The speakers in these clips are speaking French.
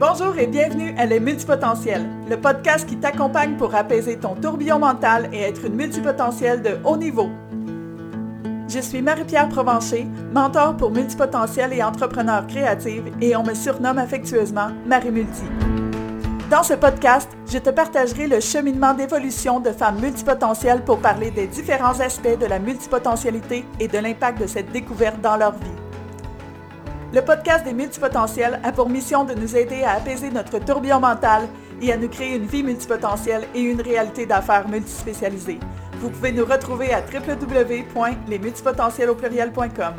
Bonjour et bienvenue à Les Multipotentiels, le podcast qui t'accompagne pour apaiser ton tourbillon mental et être une multipotentielle de haut niveau. Je suis Marie-Pierre Provencher, mentor pour multipotentiels et entrepreneurs créatifs et on me surnomme affectueusement Marie Multi. Dans ce podcast, je te partagerai le cheminement d'évolution de femmes multipotentielles pour parler des différents aspects de la multipotentialité et de l'impact de cette découverte dans leur vie. Le podcast des multipotentiels a pour mission de nous aider à apaiser notre tourbillon mental et à nous créer une vie multipotentielle et une réalité d'affaires multispécialisée. Vous pouvez nous retrouver à www.lesmultipotentiels.com.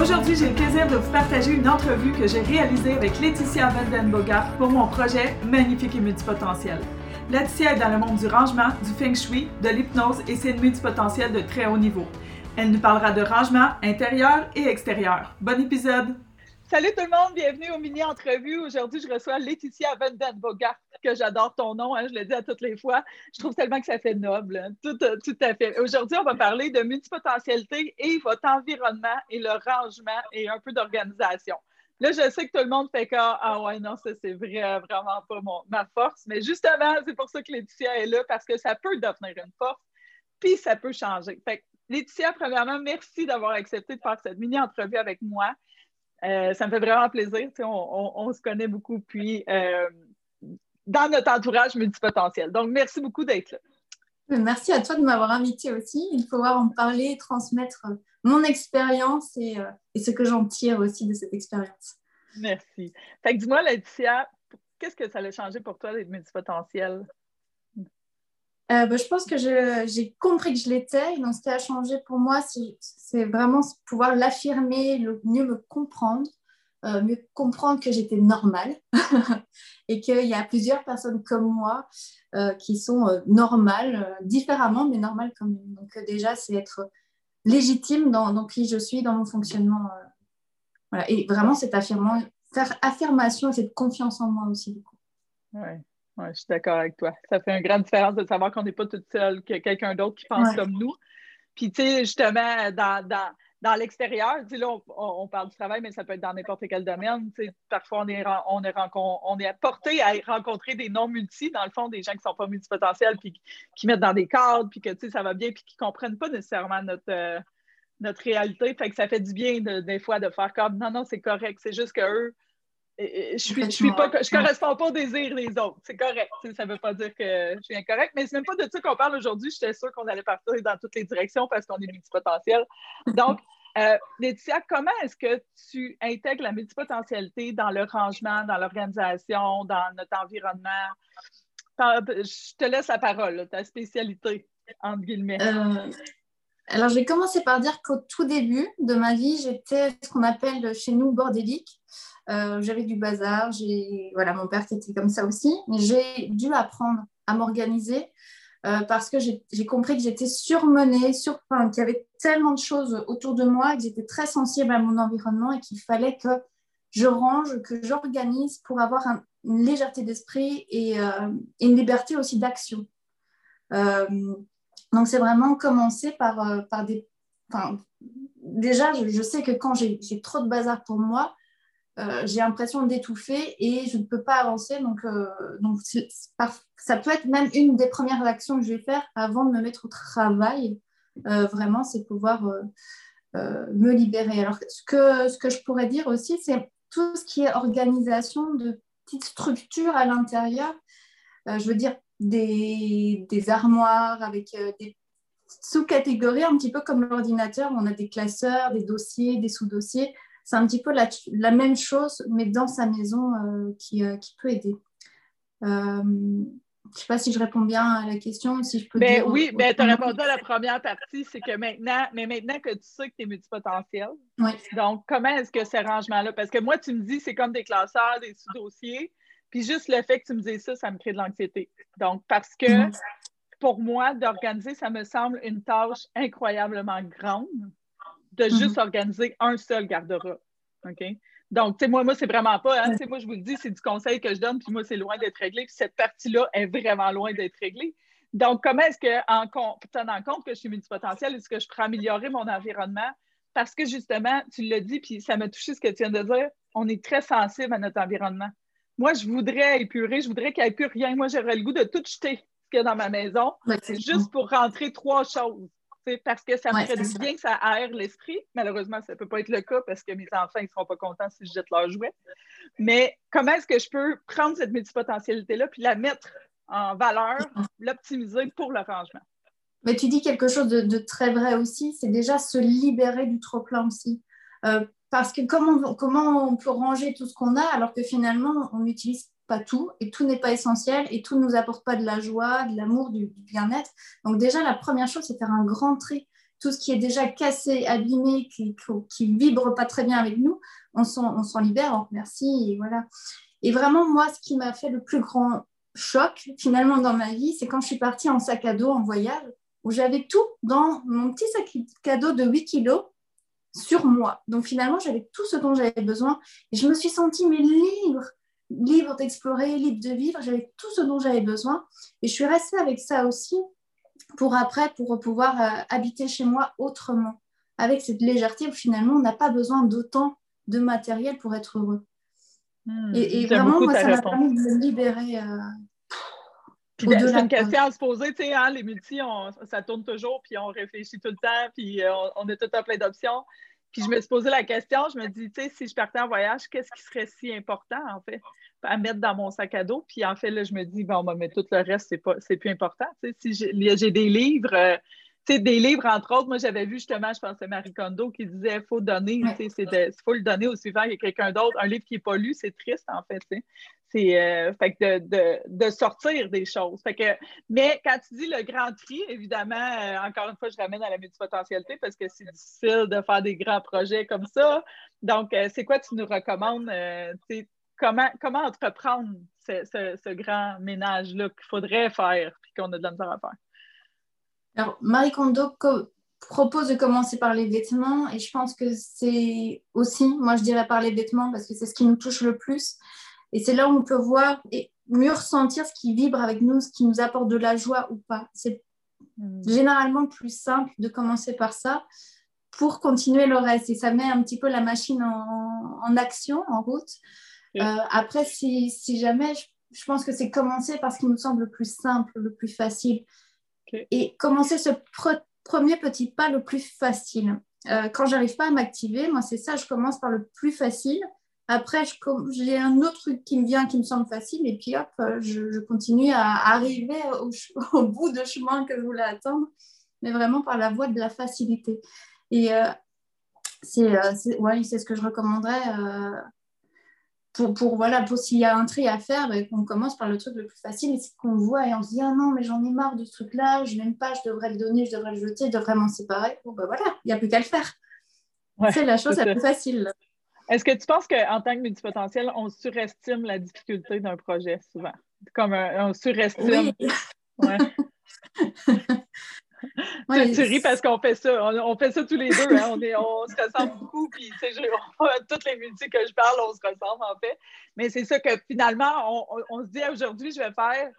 Aujourd'hui, j'ai le plaisir de vous partager une entrevue que j'ai réalisée avec Laetitia Vandenbogart pour mon projet Magnifique et multipotentiel. Laetitia est dans le monde du rangement, du feng shui, de l'hypnose et c'est une multipotentielle de très haut niveau. Elle nous parlera de rangement intérieur et extérieur. Bon épisode! Salut tout le monde, bienvenue au mini-entrevue. Aujourd'hui, je reçois Laetitia Vandenbogart, que j'adore ton nom, hein, je le dis à toutes les fois. Je trouve tellement que ça fait noble. Hein. Tout, tout à fait. Aujourd'hui, on va parler de multipotentialité et votre environnement et le rangement et un peu d'organisation. Là, je sais que tout le monde fait que ah ouais, non, ça, c'est vrai, vraiment pas ma force. Mais justement, c'est pour ça que Laetitia est là, parce que ça peut devenir une force, puis ça peut changer. Laetitia, premièrement, merci d'avoir accepté de faire cette mini-entrevue avec moi. Euh, ça me fait vraiment plaisir. On, se connaît beaucoup, puis euh, dans notre entourage multipotentiel. Donc, merci beaucoup d'être là. Merci à toi de m'avoir invité aussi. Il faut pouvoir en parler, transmettre mon expérience et, euh, et, ce que j'en tire aussi de cette expérience. Merci. Fait que dis-moi, Laetitia, qu'est-ce que ça a changé pour toi d'être multipotentiel? Euh, bah, je pense que j'ai compris que je l'étais. Donc, ce qui a changé pour moi, c'est vraiment pouvoir l'affirmer, mieux me comprendre, euh, mieux comprendre que j'étais normale et qu'il y a plusieurs personnes comme moi euh, qui sont normales, différemment, mais normales comme même. Donc, déjà, c'est être légitime dans, qui je suis, dans mon fonctionnement. Voilà. Et vraiment, cette faire affirmation, cette confiance en moi aussi. Du coup. Ouais. Oui, je suis d'accord avec toi. Ça fait une grande différence de savoir qu'on n'est pas toute seule, qu'il y a quelqu'un d'autre qui pense comme nous. Puis, tu sais, justement, dans, dans, dans l'extérieur, tu sais, là, on, parle du travail, mais ça peut être dans n'importe quel domaine. Tu sais, parfois, on est, on, est on est porté à rencontrer des non-multi, dans le fond, des gens qui ne sont pas multipotentiels, puis qui mettent dans des cadres, puis que, tu sais, ça va bien, puis qui ne comprennent pas nécessairement notre, euh, notre réalité. Fait que ça fait du bien, des fois, de faire comme, non, non, c'est correct. C'est juste qu'eux, je suis, je suis pas, je correspond pas au désir des autres. C'est correct. Ça ne veut pas dire que je suis incorrect, mais c'est même pas de ça qu'on parle aujourd'hui. J'étais sûre qu'on allait partir dans toutes les directions parce qu'on est multipotentiel. Donc, euh, Laetitia, comment est-ce que tu intègres la multipotentialité dans le rangement, dans l'organisation, dans notre environnement? Je te laisse la parole, ta spécialité, entre guillemets. Euh, alors, je vais commencer par dire qu'au tout début de ma vie, j'étais ce qu'on appelle chez nous bordélique. Euh, j'avais du bazar, j'ai voilà, mon père qui était comme ça aussi. J'ai dû apprendre à m'organiser euh, parce que j'ai compris que j'étais surmenée, sur, qu'il y avait tellement de choses autour de moi, que j'étais très sensible à mon environnement et qu'il fallait que je range, que j'organise pour avoir une légèreté d'esprit et, euh, une liberté aussi d'action. Donc, c'est vraiment commencer par, par des... déjà, je, sais que quand j'ai trop de bazar pour moi, euh, j'ai l'impression d'étouffer et je ne peux pas avancer. Donc, euh, ça peut être même une des premières actions que je vais faire avant de me mettre au travail. Euh, vraiment, c'est pouvoir me libérer. Alors, ce que, ce que je pourrais dire aussi, c'est tout ce qui est organisation de petites structures à l'intérieur. je veux dire, des, des armoires avec des sous-catégories, un petit peu comme l'ordinateur, on a des classeurs, des dossiers, des sous-dossiers. C'est un petit peu la, la, même chose, mais dans sa maison euh, qui, euh, qui, peut aider. Euh, je ne sais pas si je réponds bien à la question, si je peux ben, Oui, ben, tu as répondu à la première partie, c'est que maintenant, mais maintenant que tu sais que tu es multipotentiel, donc comment est-ce que ce rangement-là, parce que moi, tu me dis, c'est comme des classeurs, des sous-dossiers, puis juste le fait que tu me dises ça, ça me crée de l'anxiété. Donc, parce que pour moi, d'organiser, ça me semble une tâche incroyablement grande de mm-hmm. juste organiser un seul garde-robe. OK? Donc, tu sais, moi, moi, c'est vraiment pas, hein, moi, je vous le dis, c'est du conseil que je donne, puis moi, c'est loin d'être réglé, puis cette partie-là est vraiment loin d'être réglée. Donc, comment est-ce que, en tenant compte que je suis multipotentielle, est-ce que je pourrais améliorer mon environnement? Parce que justement, tu l'as dit, puis ça m'a touché ce que tu viens de dire, on est très sensible à notre environnement. Moi, je voudrais épurer, je voudrais qu'il n'y ait plus rien. Moi, j'aurais le goût de tout jeter ce qu'il y a dans ma maison, juste pour rentrer trois choses. Parce que ça me ferait du bien que ça aère l'esprit. Malheureusement, ça ne peut pas être le cas parce que mes enfants ne seront pas contents si je jette leurs jouets. Mais comment est-ce que je peux prendre cette multipotentialité-là puis la mettre en valeur, l'optimiser pour le rangement? Mais tu dis quelque chose de, très vrai aussi, c'est déjà se libérer du trop-plein aussi. Euh, parce que comment on peut ranger tout ce qu'on a alors que finalement, on n'utilise pas tout et tout n'est pas essentiel et tout ne nous apporte pas de la joie, de l'amour, du, bien-être. Donc déjà, la première chose, c'est faire un grand tri. Tout ce qui est déjà cassé, abîmé, qui, qui vibre pas très bien avec nous, on s'en libère, on remercie et voilà. Et vraiment, moi, ce qui m'a fait le plus grand choc finalement dans ma vie, c'est quand je suis partie en sac à dos en voyage, où j'avais tout dans mon petit sac à dos de 8 kilos sur moi. Donc finalement, j'avais tout ce dont j'avais besoin et je me suis sentie mais libre libre d'explorer, libre de vivre. J'avais tout ce dont j'avais besoin. Et je suis restée avec ça aussi pour après, pour pouvoir euh, habiter chez moi autrement, avec cette légèreté où finalement, on n'a pas besoin d'autant de matériel pour être heureux. Hmm, et, vraiment, moi, ça m'a permis de me libérer. Euh, c'est une question à se poser, tu sais, hein, les multi, ça tourne toujours, puis on réfléchit tout le temps, puis euh, on, on, a tout un plein d'options. Puis je me suis posé la question, je me dis, tu sais, si je partais en voyage, qu'est-ce qui serait si important, en fait, à mettre dans mon sac à dos? Puis en fait, là, je me dis, bon, mais tout le reste, c'est, pas, c'est plus important. Tu sais, si j'ai, des livres, euh, sais, des livres, entre autres, moi, j'avais vu justement, je pense que Marie Kondo qui disait, il faut donner, tu sais, il faut le donner au suivant, il y a quelqu'un d'autre. Un livre qui n'est pas lu, c'est triste, en fait. C'est euh, fait de, sortir des choses. Fait que, mais quand tu dis le grand tri, évidemment, euh, encore une fois, je ramène à la multipotentialité parce que c'est difficile de faire des grands projets comme ça. Donc, euh, c'est quoi tu nous recommandes? comment, comment entreprendre ce, grand ménage-là qu'il faudrait faire et qu'on a de la misère à faire? Alors, Marie Kondo propose de commencer par les vêtements et je pense que c'est aussi, moi je dirais par les vêtements parce que c'est ce qui nous touche le plus. Et c'est là où on peut voir et mieux ressentir ce qui vibre avec nous, ce qui nous apporte de la joie ou pas. C'est hmm. généralement plus simple de commencer par ça pour continuer le reste. Et ça met un petit peu la machine en, action, en route. Euh, après, si, jamais, je, pense que c'est commencer par ce qui nous semble le plus simple, le plus facile. Et commencer ce premier petit pas le plus facile? Euh, quand j'arrive pas à m'activer, moi, c'est ça, je commence par le plus facile après, j'ai un autre truc qui me vient, qui me semble facile, et puis hop, euh, je, continue à arriver au, bout de chemin que je voulais attendre, mais vraiment par la voie de la facilité. Et euh, euh, c'est ouais, ce que je recommanderais pour, pour, voilà, pour s'il y a un tri à faire, ben, qu'on commence par le truc le plus facile, et c'est qu'on voit et on se dit, ah non, mais j'en ai marre de ce truc-là, je n'aime pas, je devrais le donner, je devrais le jeter, je devrais m'en séparer. Bon, ben voilà, il n'y a plus qu'à le faire. c'est la chose la plus facile. Est-ce que tu penses qu'en tant que multipotentiel, on surestime la difficulté d'un projet souvent? Comme un, on surestime. Oui. Ouais. tu, ris parce qu'on fait ça. On, fait ça tous les deux. Hein. On, est, on, se ressemble beaucoup. Puis, toutes les multis que je parle, on se ressemble en fait. Mais c'est ça que finalement, on, se dit aujourd'hui, je vais faire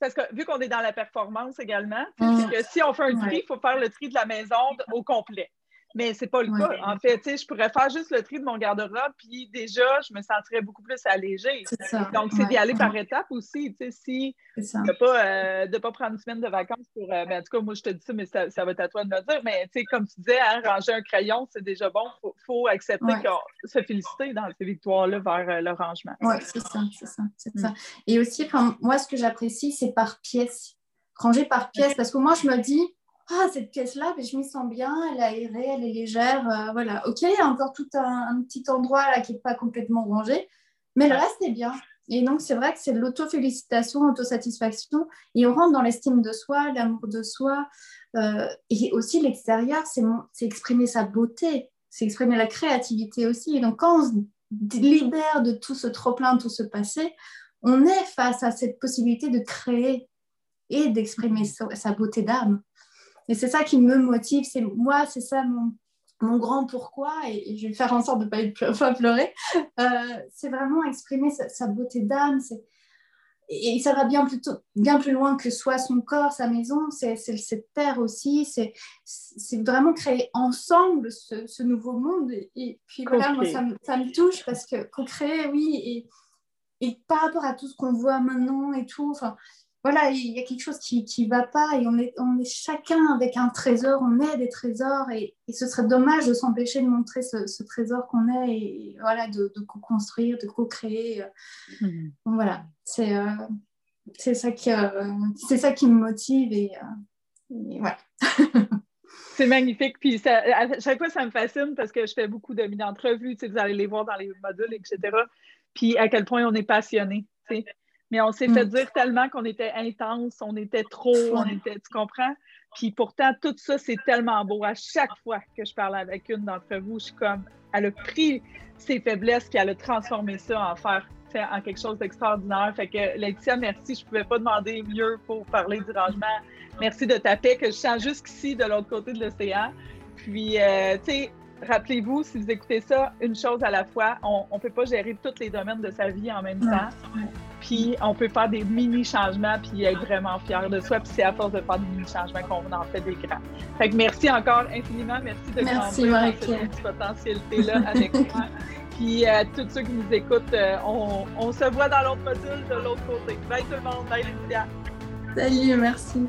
parce que vu qu'on est dans la performance également, c'est mm. que si on fait un tri, il faut faire le tri de la maison au complet. Mais c'est pas le cas. En fait, je pourrais faire juste le tri de mon garde-robe, puis déjà, je me sentirais beaucoup plus allégée. Donc, c'est d'y aller par étapes aussi. Si de pas, euh, de pas prendre une semaine de vacances pour. Euh, ben, en tout cas, moi, je te dis ça, mais ça, va être à toi de me dire. Mais comme tu disais, hein, ranger un crayon, c'est déjà bon. Il faut, accepter se féliciter dans ces victoires-là vers euh, le rangement. Oui, c'est ça, c'est ça, ça. Mm. Et aussi, moi, ce que j'apprécie, c'est par pièce. Ranger par pièce, parce que moi, je me dis ah, cette pièce-là, je m'y sens bien, elle est aérée, elle est légère. Euh, voilà, ok, il y a encore tout un, petit endroit là qui n'est pas complètement rangé, mais le reste est bien. Et donc, c'est vrai que c'est l'auto-félicitation, l'autosatisfaction. Et on rentre dans l'estime de soi, l'amour de soi. Euh, et aussi, l'extérieur, c'est exprimer sa beauté, c'est exprimer la créativité aussi. Et donc, quand on se libère de tout ce trop-plein, tout ce passé, on est face à cette possibilité de créer et d'exprimer sa beauté d'âme. Et c'est ça qui me motive. C'est moi, c'est ça mon, mon, grand pourquoi. Et, je vais faire en sorte de ne pas, pleurer. Euh, c'est vraiment exprimer sa, beauté d'âme. et ça va bien, plutôt, bien plus loin que soit son corps, sa maison, c'est cette terre aussi, c'est vraiment créer ensemble ce, nouveau monde. Et, puis voilà, moi, ça, ça, me touche parce que co-créer, oui, et, et par rapport à tout ce qu'on voit maintenant et tout, enfin, voilà, il y a quelque chose qui ne va pas et on est, on est chacun avec un trésor, on est des trésors et, ce serait dommage de s'empêcher de montrer ce, trésor qu'on est et, voilà, de, co-construire, de co-créer. Mhm. Voilà, c'est euh, c'est ça, qui, euh, c'est ça qui me motive et, euh, voilà. C'est magnifique. Puis ça, à chaque fois, ça me fascine parce que je fais beaucoup de mini-entrevues. Vous allez les voir dans les modules, etc. Puis à quel point on est passionné. Mais on s'est fait mm. dire tellement qu'on était intense, on était trop, on était, tu comprends? Puis pourtant, tout ça, c'est tellement beau. À chaque fois que je parle avec une d'entre vous, je suis comme, elle a pris ses faiblesses puis elle a transformé ça en faire en quelque chose d'extraordinaire. Fait que Laetitia, merci. Je ne pouvais pas demander mieux pour parler du rangement. Merci de ta paix que je sens jusqu'ici de l'autre côté de l'océan. Puis, euh, tu sais, rappelez-vous, si vous écoutez ça, une chose à la fois, on ne peut pas gérer tous les domaines de sa vie en même temps. Puis on peut faire des mini-changements puis être vraiment fier de soi. Puis c'est à force de faire des mini-changements qu'on en fait des grands. Fait que merci encore infiniment. Merci de merci, cette potentialité-là avec moi. Puis à tous ceux qui nous écoutent, euh, on, on se voit dans l'autre module de l'autre côté. Bye tout le monde. Bye Lydia. Salut, merci.